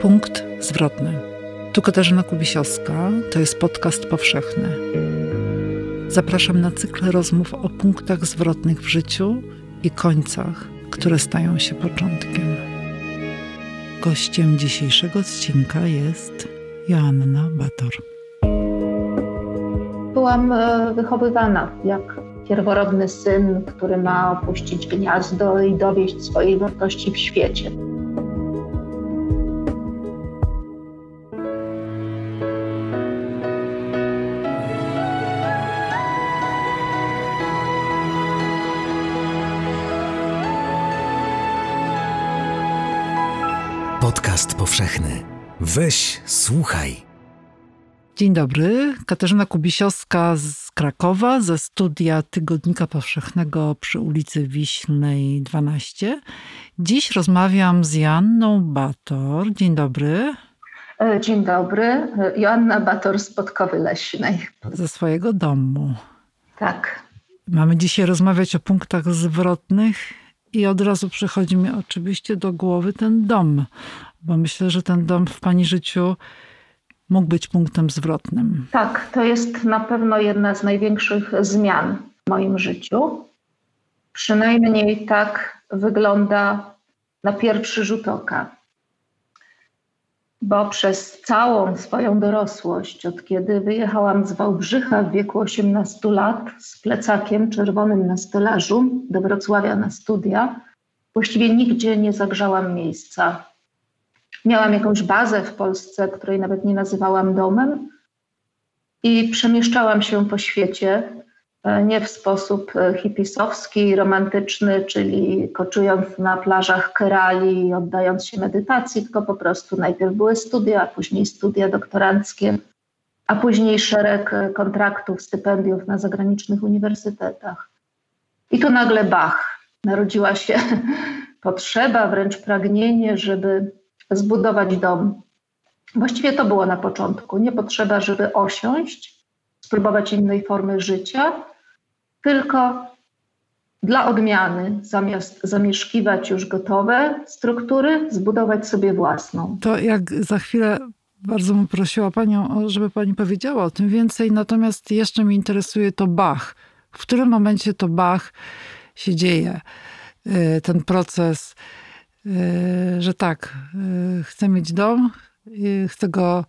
Punkt zwrotny. Tu Katarzyna Kubisiowska, to jest podcast powszechny. Zapraszam na cykl rozmów o punktach zwrotnych w życiu i końcach, które stają się początkiem. Gościem dzisiejszego odcinka jest Joanna Bator. Byłam e, wychowywana jak pierworodny syn, który ma opuścić gniazdo i dowieść swojej wartości w świecie. Weź, słuchaj. Dzień dobry, Katarzyna Kubisiowska z Krakowa, ze studia Tygodnika Powszechnego przy ulicy Wiślnej 12. Dziś rozmawiam z Janną Bator. Dzień dobry. E, dzień dobry, Joanna Bator z Podkowy Leśnej. Ze swojego domu. Tak. Mamy dzisiaj rozmawiać o punktach zwrotnych i od razu przychodzi mi oczywiście do głowy ten dom, bo myślę, że ten dom w Pani życiu mógł być punktem zwrotnym. Tak, to jest na pewno jedna z największych zmian w moim życiu. Przynajmniej tak wygląda na pierwszy rzut oka. Bo przez całą swoją dorosłość, od kiedy wyjechałam z Wałbrzycha w wieku 18 lat z plecakiem czerwonym na stelażu do Wrocławia na studia, właściwie nigdzie nie zagrzałam miejsca Miałam jakąś bazę w Polsce, której nawet nie nazywałam domem, i przemieszczałam się po świecie, e, nie w sposób e, hipisowski, romantyczny, czyli koczując na plażach Kerali i oddając się medytacji, tylko po prostu najpierw były studia, a później studia doktoranckie, a później szereg e, kontraktów, stypendiów na zagranicznych uniwersytetach. I tu nagle Bach. Narodziła się potrzeba, wręcz pragnienie, żeby zbudować dom. Właściwie to było na początku. Nie potrzeba, żeby osiąść, spróbować innej formy życia, tylko dla odmiany, zamiast zamieszkiwać już gotowe struktury, zbudować sobie własną. To jak za chwilę bardzo bym prosiła Panią, żeby Pani powiedziała o tym więcej, natomiast jeszcze mnie interesuje to Bach. W którym momencie to Bach się dzieje? Y, ten proces że tak, e, chcę mieć dom, chcę go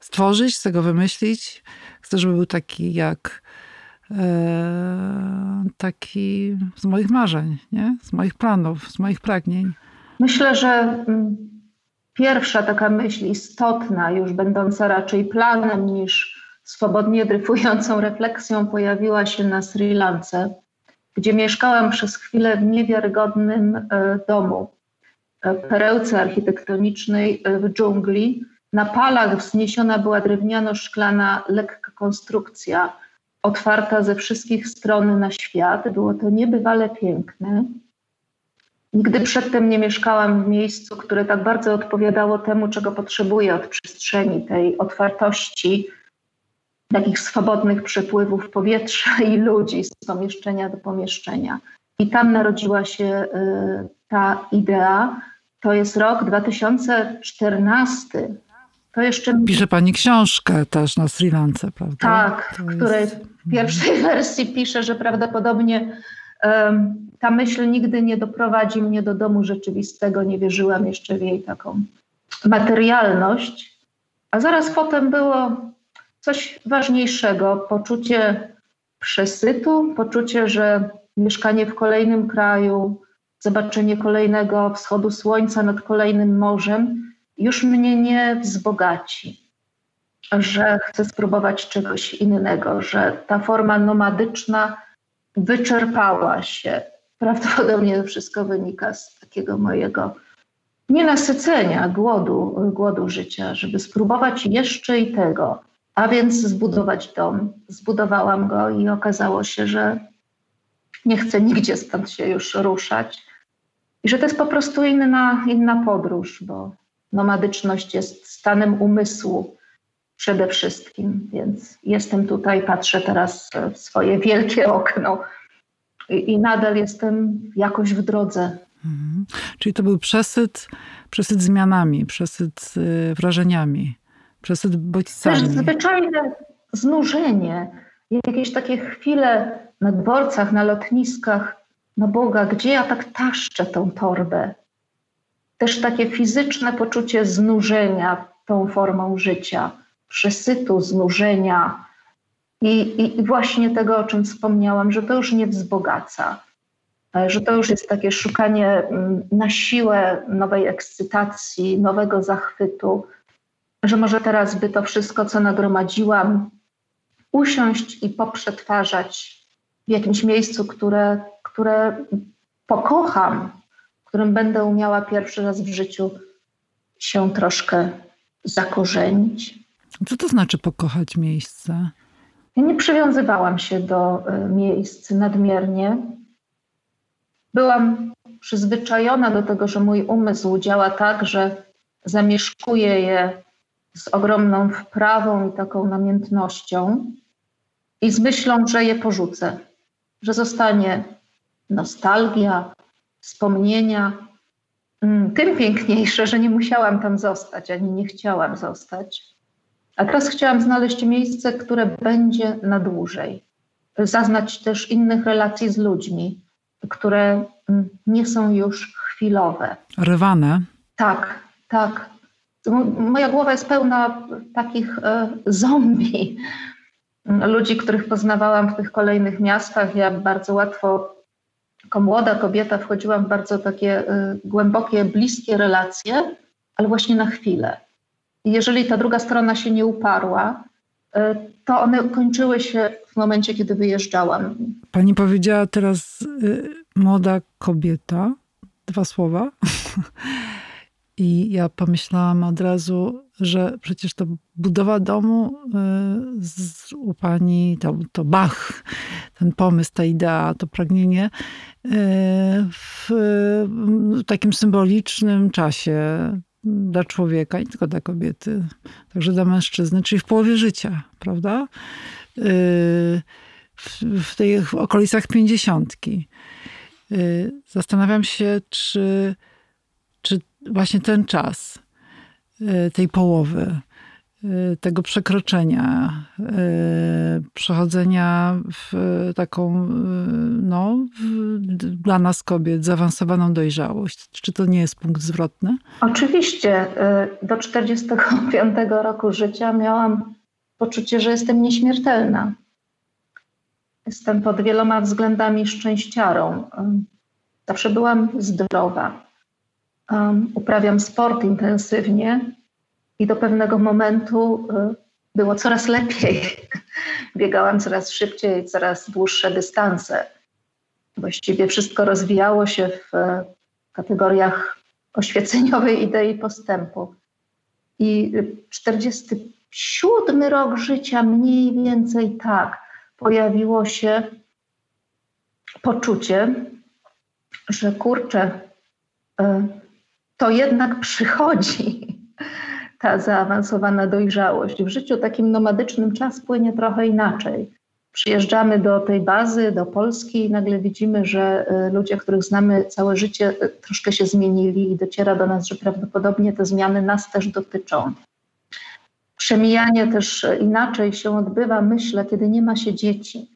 stworzyć, chcę go wymyślić, chcę, żeby był taki jak e, taki z moich marzeń, nie? z moich planów, z moich pragnień. Myślę, że mm, pierwsza taka myśl istotna, już będąca raczej planem niż swobodnie dryfującą refleksją, pojawiła się na Sri Lance, gdzie mieszkałam przez chwilę w niewiarygodnym domu perełce architektonicznej w dżungli. Na palach wzniesiona była drewniano-szklana lekka konstrukcja, otwarta ze wszystkich stron na świat. Było to niebywale piękne. Nigdy przedtem nie mieszkałam w miejscu, które tak bardzo odpowiadało temu, czego potrzebuję od przestrzeni, tej otwartości, takich swobodnych przepływów powietrza i ludzi z pomieszczenia do pomieszczenia. I tam narodziła się y, ta idea, to jest rok 2014. To jeszcze... Pisze pani książkę też na Sri Lance, prawda? Tak, w której w pierwszej wersji pisze, że prawdopodobnie um, ta myśl nigdy nie doprowadzi mnie do domu rzeczywistego. Nie wierzyłam jeszcze w jej taką materialność. A zaraz potem było coś ważniejszego poczucie przesytu, poczucie, że mieszkanie w kolejnym kraju, zobaczenie kolejnego wschodu słońca nad kolejnym morzem już mnie nie wzbogaci, że chcę spróbować czegoś innego, że ta forma nomadyczna wyczerpała się. Prawdopodobnie to wszystko wynika z takiego mojego nienasycenia, głodu, głodu życia, żeby spróbować jeszcze i tego, a więc zbudować dom. Zbudowałam go i okazało się, że nie chcę nigdzie stąd się już ruszać. I że to jest po prostu inna, inna podróż, bo nomadyczność jest stanem umysłu przede wszystkim, więc jestem tutaj, patrzę teraz w swoje wielkie okno i, i nadal jestem jakoś w drodze. Mhm. Czyli to był przesyt, Przesyt zmianami, przesyt y, wrażeniami, przesyt bodźcami. Też zwyczajne znużenie, jakieś takie chwile na dworcach, na lotniskach, no Boga, gdzie ja tak taszczę tą torbę? Też takie fizyczne poczucie znużenia tą formą życia, przesytu, znużenia i, i właśnie tego, o czym wspomniałam, że to już nie wzbogaca, że to już jest takie szukanie mm, na siłę nowej ekscytacji, nowego zachwytu, że może teraz by to wszystko, co nagromadziłam, usiąść i poprzetwarzać w jakimś miejscu, które, które pokocham, którym będę umiała pierwszy raz w życiu się troszkę zakorzenić. Co to znaczy pokochać miejsce? Ja nie przywiązywałam się do e, miejsc nadmiernie. Byłam przyzwyczajona do tego, że mój umysł działa tak, że zamieszkuje je z ogromną wprawą i taką namiętnością i z myślą, że je porzucę, że zostanie nostalgia, wspomnienia. Mm, tym piękniejsze, że nie musiałam tam zostać, ani nie chciałam zostać. A teraz chciałam znaleźć miejsce, które będzie na dłużej. Zaznać też innych relacji z ludźmi, które mm, nie są już chwilowe. Rwane. Tak, tak. Moja głowa jest pełna takich e, zombie, ludzi, których poznawałam w tych kolejnych miastach. Ja bardzo łatwo, jako młoda kobieta, wchodziłam w bardzo takie y, głębokie, bliskie relacje, ale właśnie na chwilę. I jeżeli ta druga strona się nie uparła, y, to one kończyły się w momencie, kiedy wyjeżdżałam. Pani powiedziała teraz y, młoda kobieta. Dwa słowa. I ja pomyślałam od razu, że przecież to budowa domu y, z, u pani, to, to Bach, ten pomysł, ta idea, to pragnienie y, w, takim symbolicznym czasie dla człowieka, nie tylko dla kobiety, także dla mężczyzny, czyli w połowie życia, prawda? Y, w, w tych okolicach pięćdziesiątki. Zastanawiam się, czy, czy właśnie ten czas tej połowy, e, tego przekroczenia, e, przechodzenia w taką, no, dla nas kobiet, zaawansowaną dojrzałość. Czy to nie jest punkt zwrotny? Oczywiście. Do 45 roku życia miałam poczucie, że jestem nieśmiertelna. Jestem pod wieloma względami szczęściarą. Zawsze byłam zdrowa um, uprawiam sport intensywnie i do pewnego momentu y, było coraz lepiej. Biegałam coraz szybciej, coraz dłuższe dystanse. Właściwie wszystko rozwijało się w kategoriach oświeceniowej idei postępu. I 47 rok życia mniej więcej tak pojawiło się poczucie, że kurczę, y, to jednak przychodzi ta zaawansowana dojrzałość. W życiu takim nomadycznym czas płynie trochę inaczej. Przyjeżdżamy do tej bazy, do Polski i nagle widzimy, że y, ludzie, których znamy całe życie, y, troszkę się zmienili i dociera do nas, że prawdopodobnie te zmiany nas też dotyczą. Przemijanie też inaczej się odbywa, myślę, kiedy nie ma się dzieci.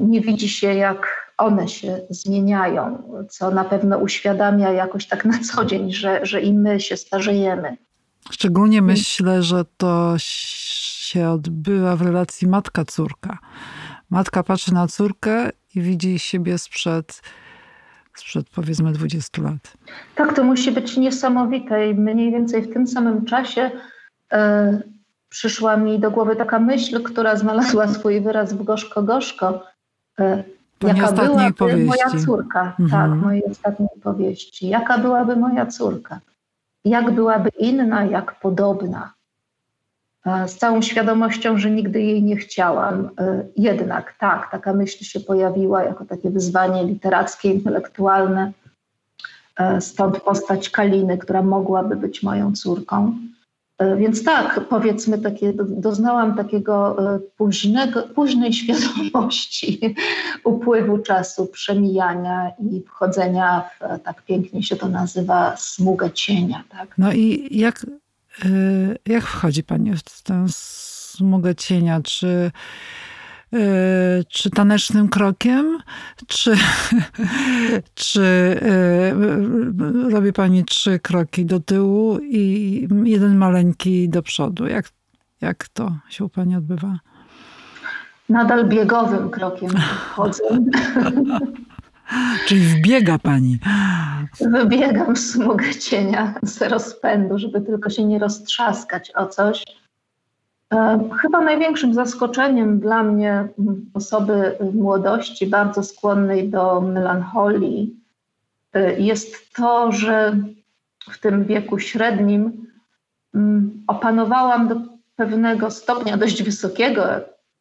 Nie widzi się, jak one się zmieniają, co na pewno uświadamia jakoś tak na co dzień, że, że i my się starzejemy. Szczególnie myślę, że to się odbywa w relacji matka-córka. Matka patrzy na córkę i widzi siebie sprzed, sprzed powiedzmy 20 lat. Tak, to musi być niesamowite i mniej więcej w tym samym czasie e, przyszła mi do głowy taka myśl, która znalazła swój wyraz w Gorzko Gorzko. E, Jaka byłaby powieści. moja córka? Tak, mhm. Tak, mojej ostatniej powieści. Jaka byłaby moja córka? Jak byłaby inna, jak podobna? Z całą świadomością, że nigdy jej nie chciałam. E, jednak tak, taka myśl się pojawiła jako takie wyzwanie literackie, intelektualne. E, stąd postać Kaliny, która mogłaby być moją córką. E, więc tak, powiedzmy, takie, doznałam takiego e, późnego, późnej świadomości upływu czasu, przemijania i wchodzenia w, tak pięknie się to nazywa, smugę cienia. Tak? No i jak, e, jak wchodzi Pani w tę smugę cienia? Czy czy tanecznym krokiem, czy, czy y, robi pani trzy kroki do tyłu i jeden maleńki do przodu. Jak, jak to się u pani odbywa? Nadal biegowym krokiem chodzę. Czyli wbiega pani. Wybiegam w smugę cienia z rozpędu, żeby tylko się nie roztrzaskać o coś. E, chyba największym zaskoczeniem dla mnie osoby młodości, bardzo skłonnej do melancholii, e, jest to, że w tym wieku średnim opanowałam do pewnego stopnia, dość wysokiego,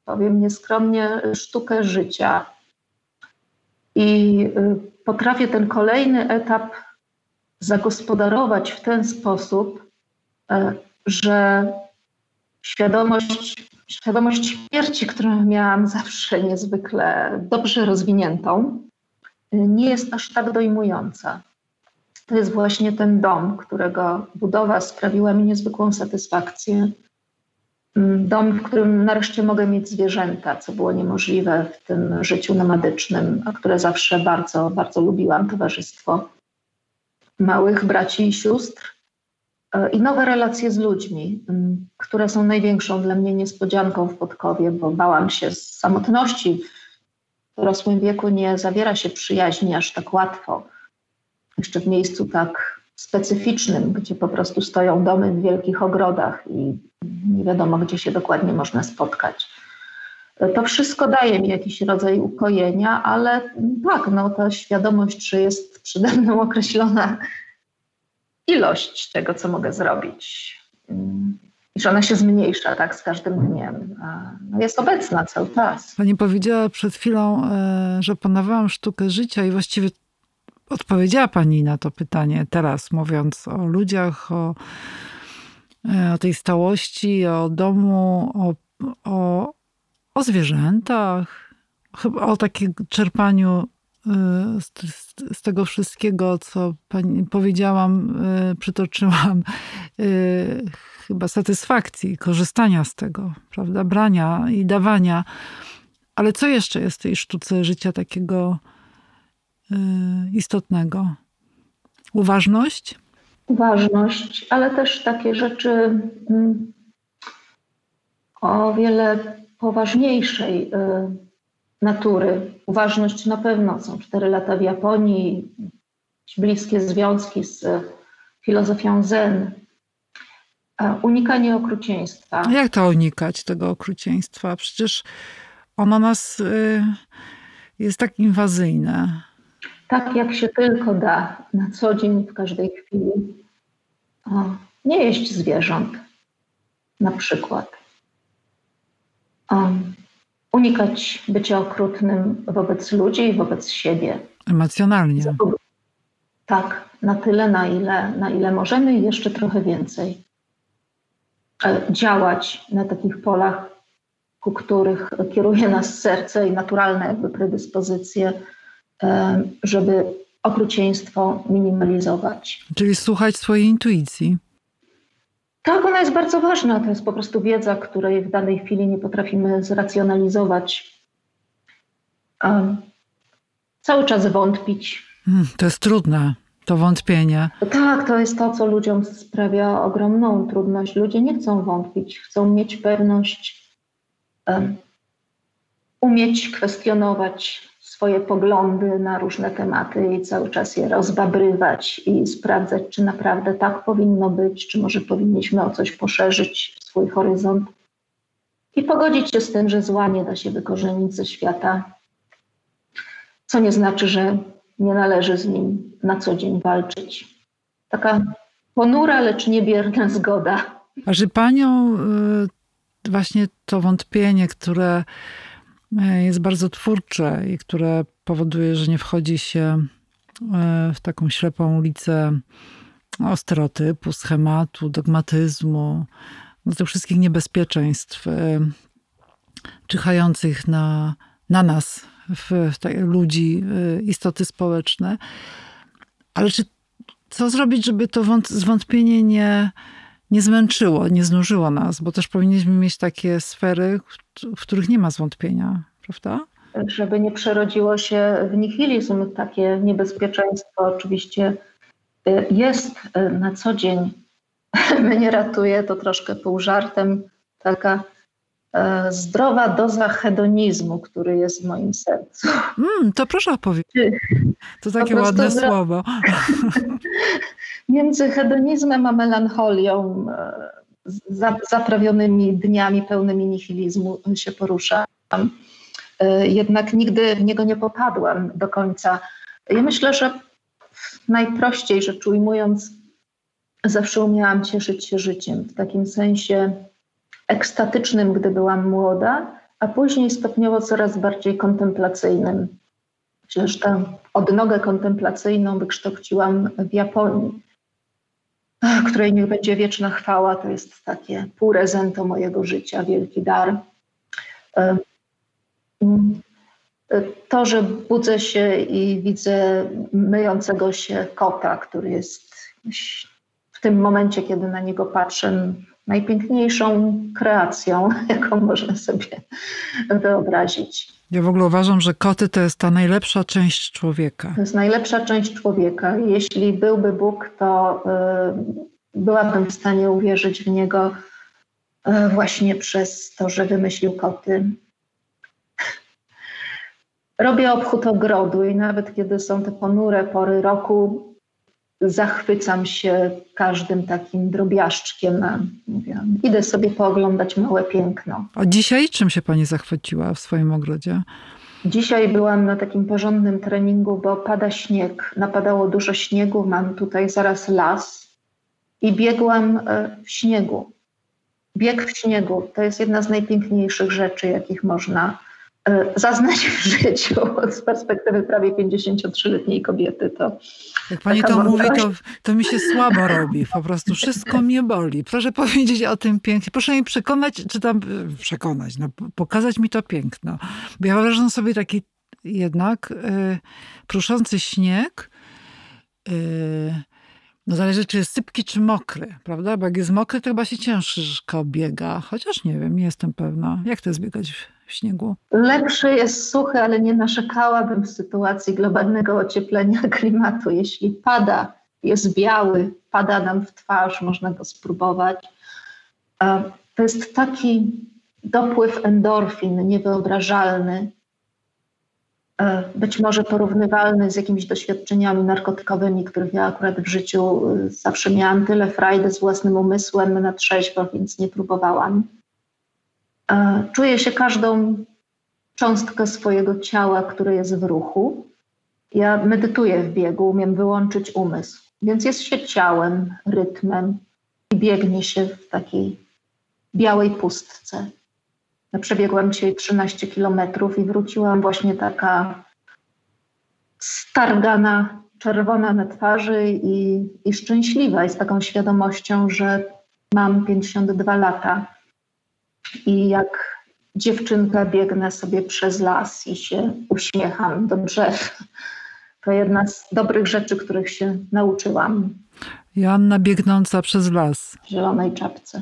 powiem nieskromnie, sztukę życia. I e, potrafię ten kolejny etap zagospodarować w ten sposób, że świadomość, świadomość śmierci, którą miałam zawsze niezwykle dobrze rozwiniętą, nie jest aż tak dojmująca. To jest właśnie ten dom, którego budowa sprawiła mi niezwykłą satysfakcję. Dom, w którym nareszcie mogę mieć zwierzęta, co było niemożliwe w tym życiu nomadycznym, a które zawsze bardzo, bardzo lubiłam towarzystwo małych braci i sióstr i nowe relacje z ludźmi, które są największą dla mnie niespodzianką w Podkowie, bo bałam się samotności. W dorosłym wieku nie zawiera się przyjaźni aż tak łatwo. Jeszcze w miejscu tak specyficznym, gdzie po prostu stoją domy w wielkich ogrodach i nie wiadomo, gdzie się dokładnie można spotkać. To wszystko daje mi jakiś rodzaj ukojenia, ale tak, no, ta świadomość, że jest przede mną określona ilość tego, co mogę zrobić. I że ona się zmniejsza tak z każdym dniem. No jest obecna cały czas. Pani powiedziała przed chwilą, e, że panowałam sztukę życia i właściwie odpowiedziała Pani na to pytanie teraz, mówiąc o ludziach, o, e, o tej stałości, o domu, o, o, o zwierzętach, chyba o takim czerpaniu z, z, tego wszystkiego, co pani powiedziałam, y, przytoczyłam, y, chyba satysfakcji, korzystania z tego, prawda, brania i dawania. Ale co jeszcze jest w tej sztuce życia takiego y, istotnego? Uważność? Uważność, ale też takie rzeczy mm, o wiele poważniejszej natury. Uważność na pewno są cztery lata w Japonii, bliskie związki z filozofią Zen. Unikanie okrucieństwa. Jak to unikać tego okrucieństwa? Przecież ono nas y, jest tak inwazyjne. Tak jak się tylko da, na co dzień, w każdej chwili. O, nie jeść zwierząt, na przykład. Um, unikać bycia okrutnym wobec ludzi i wobec siebie. Emocjonalnie. Tak, na tyle, na ile, na ile możemy i jeszcze trochę więcej. Działać na takich polach, ku których kieruje nas serce i naturalne jakby predyspozycje, żeby okrucieństwo minimalizować. Czyli słuchać swojej intuicji. Tak, ona jest bardzo ważna. To jest po prostu wiedza, której w danej chwili nie potrafimy zracjonalizować. Um, cały czas wątpić. Hmm, to jest trudne, to wątpienie. Tak, to jest to, co ludziom sprawia ogromną trudność. Ludzie nie chcą wątpić, chcą mieć pewność, um, umieć kwestionować swoje poglądy na różne tematy i cały czas je rozbabrywać i sprawdzać, czy naprawdę tak powinno być, czy może powinniśmy o coś poszerzyć swój horyzont i pogodzić się z tym, że zła nie da się wykorzenić ze świata, co nie znaczy, że nie należy z nim na co dzień walczyć. Taka ponura, lecz niebierna zgoda. A że panią y, właśnie to wątpienie, które jest bardzo twórcze i które powoduje, że nie wchodzi się e, w taką ślepą ulicę no, stereotypu, schematu, dogmatyzmu, do tych wszystkich niebezpieczeństw e, czyhających na, na nas, w, w ludzi, e, istoty społeczne. Ale czy co zrobić, żeby to zwątpienie nie, nie zmęczyło, nie znużyło nas? Bo też powinniśmy mieć takie sfery, w których nie ma zwątpienia, prawda? Żeby nie przerodziło się w nihilizm, takie niebezpieczeństwo oczywiście y, jest y, na co dzień. Mnie ratuje to troszkę pół żartem, taka zdrowa doza hedonizmu, który jest w moim sercu. Mm, to proszę opowiedzieć. To takie ładne słowo. Między hedonizmem a melancholią, e, zaprawionymi dniami pełnymi nihilizmu się poruszam. E, jednak nigdy w niego nie popadłam do końca. Ja myślę, że najprościej rzecz ujmując, zawsze umiałam cieszyć się życiem w takim sensie ekstatycznym, gdy byłam młoda, a później stopniowo coraz bardziej kontemplacyjnym. Przecież tę odnogę kontemplacyjną wykształciłam w Japonii, której niech będzie wieczna chwała. To jest takie pół rezento mojego życia, wielki dar. To, że budzę się i widzę myjącego się kota, który jest w tym momencie, kiedy na niego patrzę, najpiękniejszą kreacją, jaką można sobie wyobrazić. Ja w ogóle uważam, że koty to jest ta najlepsza część człowieka. To jest najlepsza część człowieka. Jeśli byłby Bóg, to y, byłabym w stanie uwierzyć w niego y, właśnie przez to, że wymyślił koty. Robię obchód ogrodu i nawet kiedy są te ponure pory roku, zachwycam się każdym takim drobiażdżkiem. Mówię, idę sobie pooglądać małe piękno. A dzisiaj czym się pani zachwyciła w swoim ogrodzie? Dzisiaj byłam na takim porządnym treningu, bo pada śnieg. Napadało dużo śniegu, mam tutaj zaraz las i biegłam e, w śniegu. Bieg w śniegu to jest jedna z najpiękniejszych rzeczy, jakich można zaznać w życiu z perspektywy prawie 53-letniej kobiety. To Jak pani to mówi, to, to mi się słabo robi. Po prostu wszystko mnie boli. Proszę powiedzieć o tym pięknie. Proszę mi przekonać, czy tam e, przekonać, no, pokazać mi to piękno. Bo ja wyobrażam sobie taki jednak y, pruszący śnieg, y, no zależy, czy jest sypki, czy mokry, prawda? Bo jak jest mokry, to chyba się ciężko biega. Chociaż nie wiem, nie jestem pewna. Jak to jest biegać śniegu? Lepszy jest suchy, ale nie narzekałabym w sytuacji globalnego ocieplenia klimatu. Jeśli pada, jest biały, pada nam w twarz, można go spróbować. E, to jest taki dopływ endorfin niewyobrażalny, E, być może porównywalny z jakimiś doświadczeniami narkotykowymi, których ja akurat w życiu e, zawsze miałam tyle frajdy z własnym umysłem na trzeźwo, więc nie próbowałam. E, czuję się każdą cząstkę swojego ciała, które jest w ruchu. Ja medytuję w biegu, umiem wyłączyć umysł, więc jest się ciałem, rytmem i biegnie się w takiej białej pustce. Przebiegłam dzisiaj 13 kilometrów i wróciłam właśnie taka stargana, czerwona na twarzy i, i szczęśliwa i z taką świadomością, że mam 52 lata i jak dziewczynka biegnę sobie przez las i się uśmiecham do drzew. To jedna z dobrych rzeczy, których się nauczyłam. Joanna biegnąca przez las. W zielonej czapce.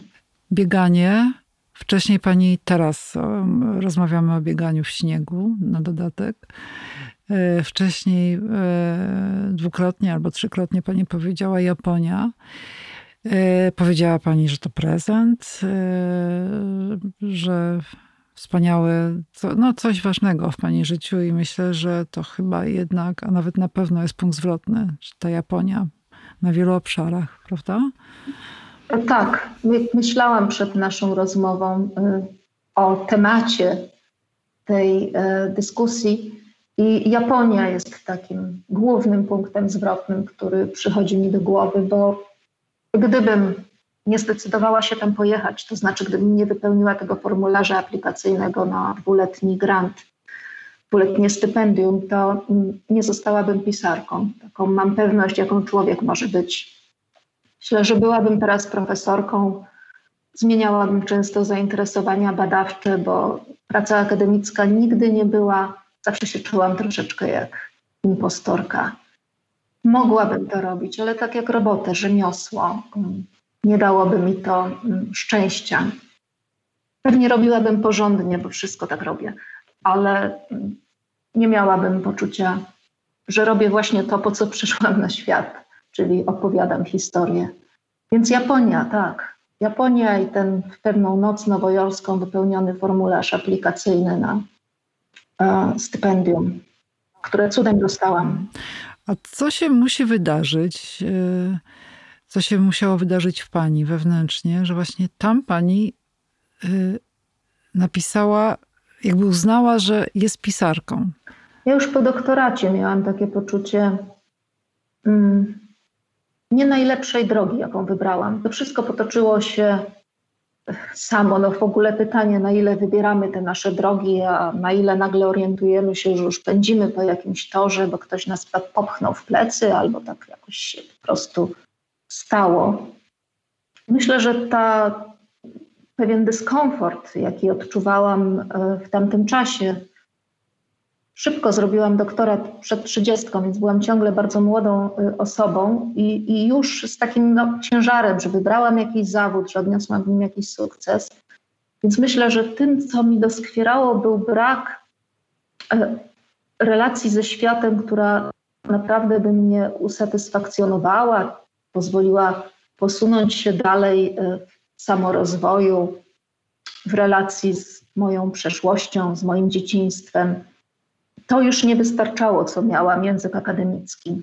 Bieganie Wcześniej pani teraz rozmawiamy o bieganiu w śniegu na dodatek. E, wcześniej e, dwukrotnie albo trzykrotnie pani powiedziała Japonia. E, powiedziała pani, że to prezent, że wspaniałe, no coś ważnego w pani życiu i myślę, że to chyba jednak, a nawet na pewno jest punkt zwrotny, że ta Japonia na wielu obszarach, prawda? Tak, myślałam przed naszą rozmową y, o temacie tej dyskusji i Japonia jest takim głównym punktem zwrotnym, który przychodzi mi do głowy, bo gdybym nie zdecydowała się tam pojechać, to znaczy gdybym nie wypełniła tego formularza aplikacyjnego na dwuletni grant, dwuletnie stypendium, to mm, nie zostałabym pisarką. Taką mam pewność, jaką człowiek może być Myślę, że byłabym teraz profesorką, zmieniałabym często zainteresowania badawcze, bo praca akademicka nigdy nie była, zawsze się czułam troszeczkę jak impostorka. Mogłabym to robić, ale tak jak robotę, rzemiosło, mm, nie dałoby mi to mm, szczęścia. Pewnie robiłabym porządnie, bo wszystko tak robię, ale mm, nie miałabym poczucia, że robię właśnie to, po co przyszłam na świat, czyli opowiadam historię. Więc Japonia, tak. Japonia i ten w pewną noc nowojorską wypełniony formularz aplikacyjny na e, stypendium, które cudem dostałam. A co się musi wydarzyć, e, co się musiało wydarzyć w pani wewnętrznie, że właśnie tam pani e, napisała, jakby uznała, że jest pisarką? Ja już po doktoracie miałam takie poczucie mm, nie najlepszej drogi, jaką wybrałam. To wszystko potoczyło się samo. No w ogóle pytanie, na ile wybieramy te nasze drogi, a na ile nagle orientujemy się, że już pędzimy po jakimś torze, bo ktoś nas popchnął w plecy albo tak jakoś się po prostu stało. Myślę, że ta pewien dyskomfort, jaki odczuwałam e, w tamtym czasie, szybko zrobiłam doktorat przed trzydziestką, więc byłam ciągle bardzo młodą y, osobą i, i już z takim no, ciężarem, że wybrałam jakiś zawód, że odniosłam w nim jakiś sukces. Więc myślę, że tym, co mi doskwierało, był brak e, relacji ze światem, która naprawdę by mnie usatysfakcjonowała, pozwoliła posunąć się dalej e, w samorozwoju, w relacji z moją przeszłością, z moim dzieciństwem to już nie wystarczało, co miałam język akademicki.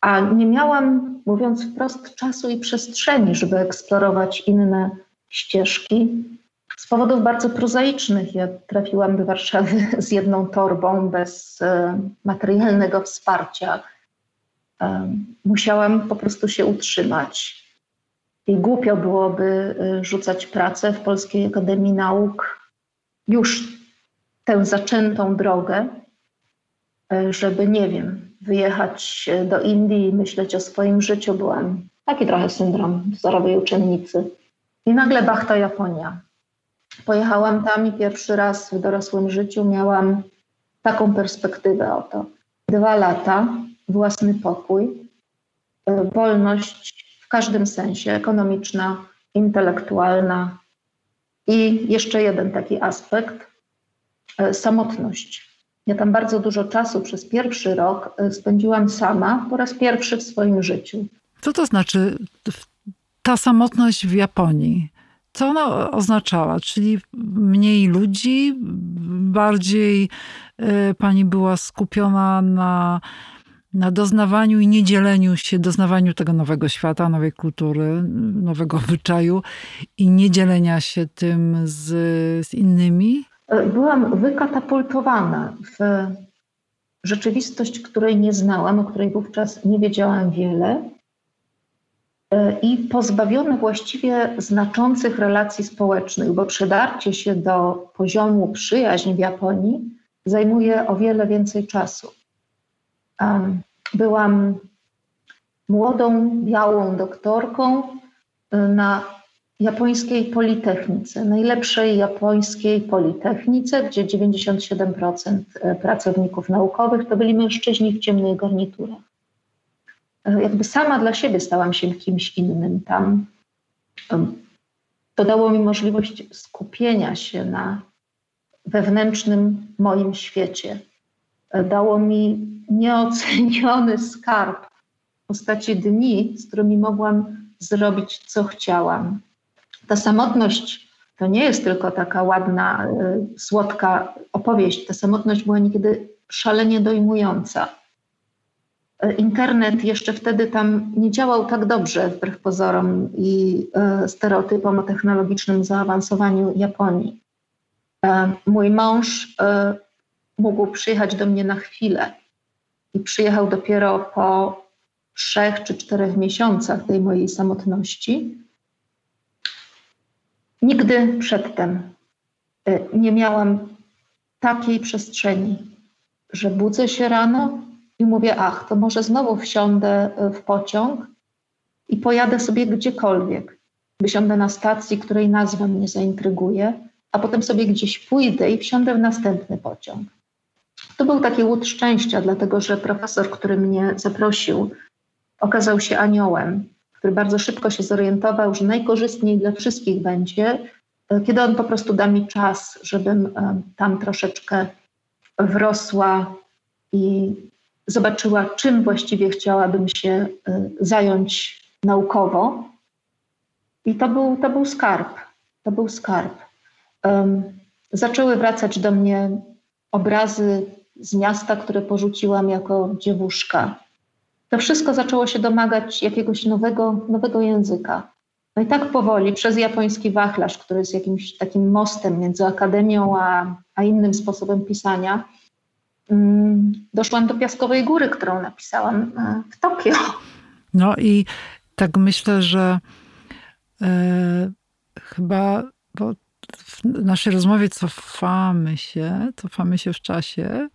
A nie miałam, mówiąc wprost, czasu i przestrzeni, żeby eksplorować inne ścieżki. Z powodów bardzo prozaicznych. Ja trafiłam do Warszawy z jedną torbą, bez e, materialnego wsparcia. E, musiałam po prostu się utrzymać. I głupio byłoby e, rzucać pracę w Polskiej Akademii Nauk już tę zaczętą drogę, e, żeby, nie wiem, wyjechać do Indii i myśleć o swoim życiu. Byłam taki trochę syndrom wzorowej uczennicy. I nagle bachta Japonia. Pojechałam tam i pierwszy raz w dorosłym życiu miałam taką perspektywę oto. Dwa lata, własny pokój, e, wolność w każdym sensie, ekonomiczna, intelektualna i jeszcze jeden taki aspekt, samotność. Ja tam bardzo dużo czasu przez pierwszy rok e, spędziłam sama po raz pierwszy w swoim życiu. Co to znaczy ta samotność w Japonii? Co ona oznaczała? Czyli mniej ludzi, bardziej e, pani była skupiona na, na doznawaniu i niedzieleniu się, doznawaniu tego nowego świata, nowej kultury, nowego obyczaju i niedzielenia się tym z, z innymi? Byłam wykatapultowana w rzeczywistość, której nie znałam, o której wówczas nie wiedziałam wiele e, i pozbawiona właściwie znaczących relacji społecznych, bo przedarcie się do poziomu przyjaźń w Japonii zajmuje o wiele więcej czasu. Byłam młodą, białą doktorką e, na japońskiej politechnice, najlepszej japońskiej politechnice, gdzie 97% e, pracowników naukowych to byli mężczyźni w ciemnych garniturach. E, jakby sama dla siebie stałam się kimś innym tam. To dało mi możliwość skupienia się na wewnętrznym moim świecie. E, dało mi nieoceniony skarb w postaci dni, z którymi mogłam zrobić, co chciałam ta samotność to nie jest tylko taka ładna, y, słodka opowieść. Ta samotność była niekiedy szalenie dojmująca. Y, internet jeszcze wtedy tam nie działał tak dobrze, wbrew pozorom i y, stereotypom o technologicznym zaawansowaniu Japonii. Mój mąż mógł przyjechać do mnie na chwilę i przyjechał dopiero po trzech czy czterech miesiącach tej mojej samotności Nigdy przedtem y, nie miałam takiej przestrzeni, że budzę się rano i mówię, ach, to może znowu wsiądę y, w pociąg pojadę sobie gdziekolwiek. Wysiądę na stacji, której nazwa mnie zaintryguje, a potem sobie gdzieś pójdę i wsiądę w następny pociąg. To był taki łód szczęścia, dlatego że profesor, który mnie zaprosił, okazał się aniołem, który bardzo szybko się zorientował, że najkorzystniej dla wszystkich będzie, e, kiedy on po prostu da mi czas, żebym e, tam troszeczkę wrosła i zobaczyła, czym właściwie chciałabym się e, zająć naukowo. I to był, to był skarb. To był skarb. Um, zaczęły wracać do mnie obrazy z miasta, które porzuciłam jako dziewuszka. To wszystko zaczęło się domagać jakiegoś nowego, nowego języka. No i tak powoli, przez japoński wachlarz, który jest jakimś takim mostem między akademią a, a innym sposobem pisania, um, doszłam do Piaskowej Góry, którą napisałam e, w Tokio. No i tak myślę, że e, chyba, bo w naszej rozmowie cofamy się, cofamy się w czasie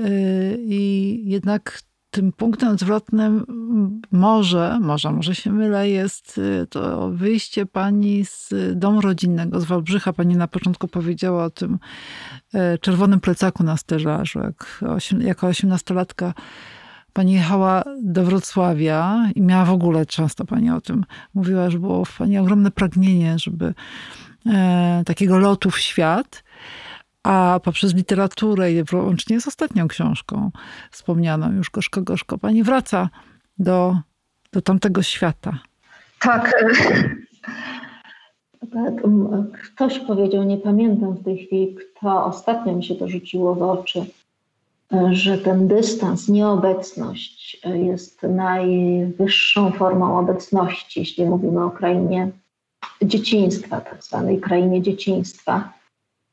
y, i jednak tym punktem zwrotnym może, może, może się mylę, jest y, to wyjście pani z domu rodzinnego, z Wałbrzycha. Pani na początku powiedziała o tym y, czerwonym plecaku na sterzażu. Jak, jako osiemnastolatka pani jechała do Wrocławia i miała w ogóle, często pani o tym mówiła, że było w pani ogromne pragnienie, żeby E, takiego lotu w świat, a poprzez literaturę i łącznie z ostatnią książką wspomnianą już Gorzko Gorzko, pani wraca do, do tamtego świata. Tak. Tak. Ktoś powiedział, nie pamiętam w tej chwili, kto ostatnio mi się to rzuciło w oczy, że ten dystans, nieobecność jest najwyższą formą obecności, jeśli mówimy o krainie dzieciństwa, tak zwanej krainie dzieciństwa.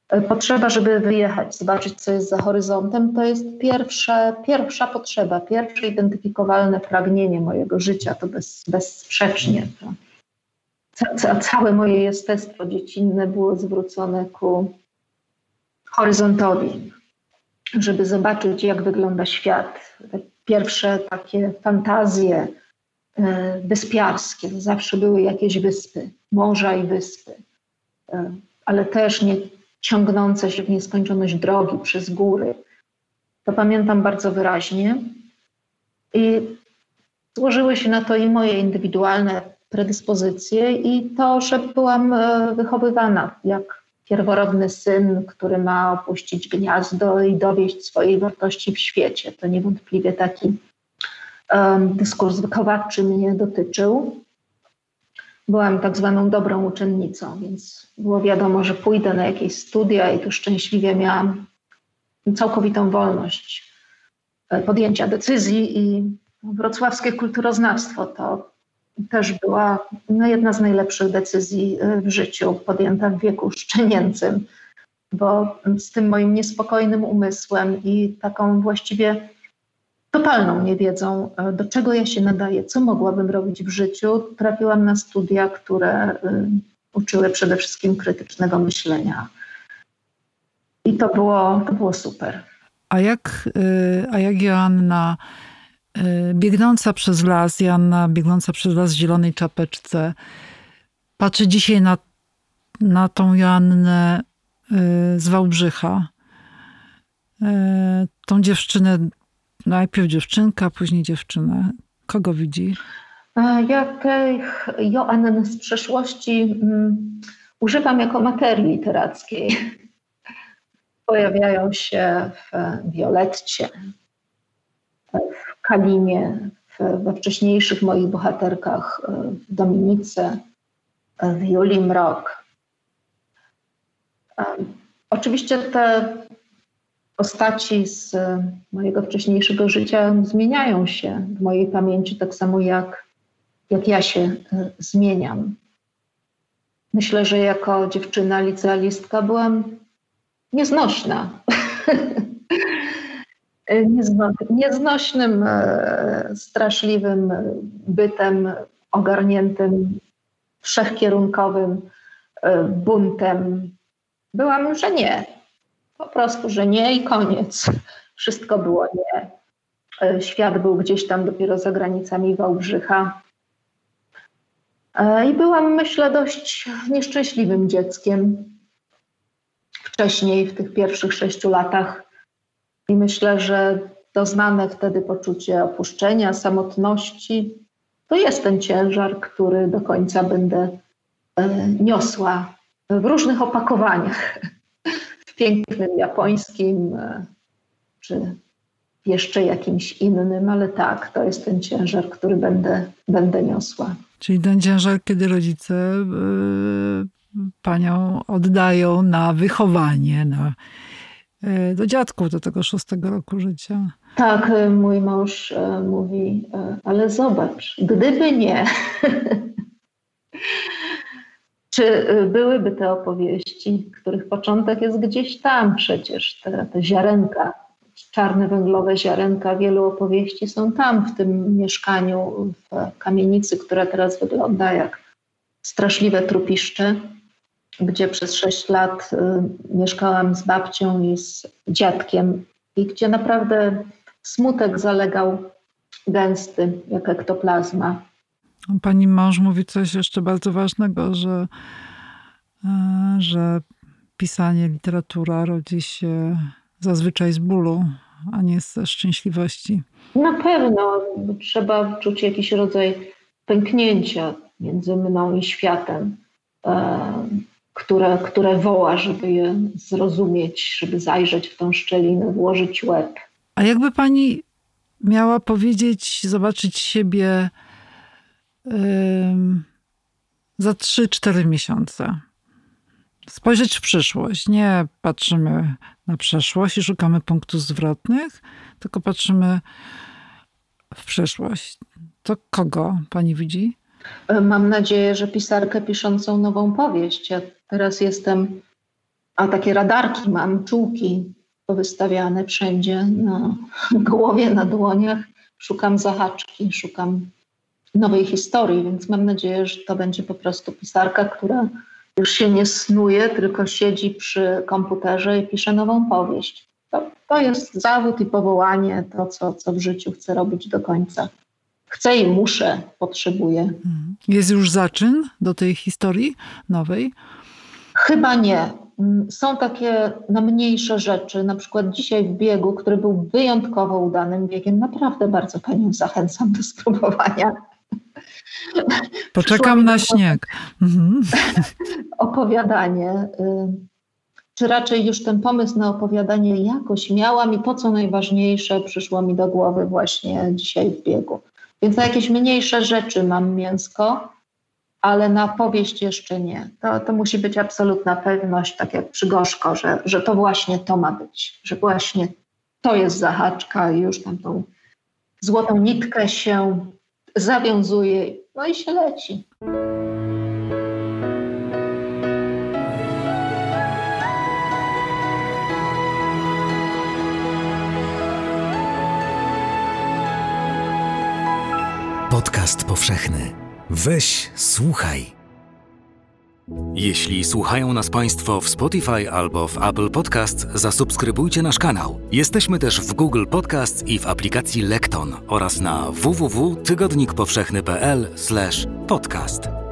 E, potrzeba, żeby wyjechać, zobaczyć, co jest za horyzontem, to jest pierwsza, pierwsza potrzeba, pierwsze identyfikowalne pragnienie mojego życia, to bez, bezsprzecznie. To, ca, całe moje jestestwo dziecinne było zwrócone ku horyzontowi, żeby zobaczyć, jak wygląda świat. Pierwsze takie fantazje, E, wyspiarskie. Zawsze były jakieś wyspy, morza i wyspy, e, ale też nie ciągnące się w nieskończoność drogi przez góry. To pamiętam bardzo wyraźnie. I złożyły się na to i moje indywidualne predyspozycje, i to, że byłam e, wychowywana jak pierworodny syn, który ma opuścić gniazdo i dowieść swojej wartości w świecie. To niewątpliwie taki dyskurs wychowawczy mnie dotyczył. Byłam tak zwaną dobrą uczennicą, więc było wiadomo, że pójdę na jakieś studia i tu szczęśliwie miałam całkowitą wolność e, podjęcia decyzji i wrocławskie kulturoznawstwo to też była no, jedna z najlepszych decyzji e, w życiu podjęta w wieku szczenięcym, bo z tym moim niespokojnym umysłem i taką właściwie totalną niewiedzą, e, do czego ja się nadaję, co mogłabym robić w życiu, trafiłam na studia, które y, uczyły przede wszystkim krytycznego myślenia. I to było, to było super. A jak, y, a jak Joanna biegnąca przez las, Joanna biegnąca przez las w zielonej czapeczce, patrzy dzisiaj na, na tą Joannę z Wałbrzycha, tą dziewczynę Najpierw dziewczynka, później dziewczyna. Kogo widzi? Jakich Joann z przeszłości um, używam jako materii literackiej. Pojawiają się w Violetcie, w Kalimie, w, we wcześniejszych moich bohaterkach, w Dominice, w Julii Mrok. Um, oczywiście te postaci z mojego wcześniejszego życia zmieniają się w mojej pamięci, tak samo jak, jak ja się e, zmieniam. Myślę, że jako dziewczyna licealistka byłam nieznośna. nieznośnym, e, straszliwym bytem ogarniętym wszechkierunkowym e, buntem. Byłam, że nie, po prostu, że nie i koniec. Wszystko było nie. E, świat był gdzieś tam dopiero za granicami Wałbrzycha. I byłam, myślę, dość nieszczęśliwym dzieckiem wcześniej, w tych pierwszych sześciu latach. I myślę, że doznane wtedy poczucie opuszczenia, samotności, to jest ten ciężar, który do końca będę e, niosła w różnych opakowaniach. Pięknym japońskim, e, czy jeszcze jakimś innym, ale tak, to jest ten ciężar, który będę, będę niosła. Czyli ten ciężar, kiedy rodzice yy, panią oddają na wychowanie, na, yy, do dziadków do tego szóstego roku życia. Tak, mój mąż mówi, ale zobacz, gdyby nie, czy byłyby te opowieści, których początek jest gdzieś tam przecież, te, te ziarenka, czarne węglowe ziarenka, wielu opowieści są tam w tym mieszkaniu w kamienicy, która teraz wygląda jak straszliwe trupiszcze, gdzie przez sześć lat y, mieszkałam z babcią i z dziadkiem i gdzie naprawdę smutek zalegał gęsty, jak ektoplazma. Pani mąż mówi coś jeszcze bardzo ważnego, że, e, że pisanie, literatura rodzi się zazwyczaj z bólu, a nie ze szczęśliwości. Na pewno trzeba czuć jakiś rodzaj pęknięcia między mną i światem, e, które, które woła, żeby je zrozumieć, żeby zajrzeć w tą szczelinę, włożyć łeb. A jakby pani miała powiedzieć, zobaczyć siebie za 3-4 miesiące. Spojrzeć w przyszłość. Nie patrzymy na przeszłość i szukamy punktów zwrotnych, tylko patrzymy w przyszłość. To kogo pani widzi? Mam nadzieję, że pisarkę piszącą nową powieść. Ja teraz jestem, a takie radarki mam, czułki powystawiane wszędzie na głowie, na dłoniach. Szukam zahaczki, szukam nowej historii, więc mam nadzieję, że to będzie po prostu pisarka, która już się nie snuje, tylko siedzi przy komputerze i pisze nową powieść. To, to jest zawód i powołanie, to co, co w życiu chcę robić do końca. Chcę i muszę, potrzebuję. Mhm. Jest już zaczyn do tej historii nowej? Chyba nie. Mm, są takie na mniejsze rzeczy, na przykład dzisiaj w biegu, który był wyjątkowo udanym biegiem. Naprawdę bardzo Panią zachęcam do spróbowania. Poczekam na śnieg. Mhm. Opowiadanie. Y, czy raczej już ten pomysł na opowiadanie jakoś miałam i to, co najważniejsze, przyszło mi do głowy właśnie dzisiaj w biegu. Więc na jakieś mniejsze rzeczy mam mięsko, ale na powieść jeszcze nie. To, to musi być absolutna pewność, tak jak przy Gorzko, że, że to właśnie to ma być, że właśnie to jest zahaczka i już tam tą złotą nitkę się zawiązuje, no i się leci. Podcast powszechny. Weź, słuchaj. Jeśli słuchają nas Państwo w Spotify albo w Apple Podcast, zasubskrybujcie nasz kanał. Jesteśmy też w Google Podcast i w aplikacji Lekton oraz na www.tygodnikpowszechny.pl/podcast.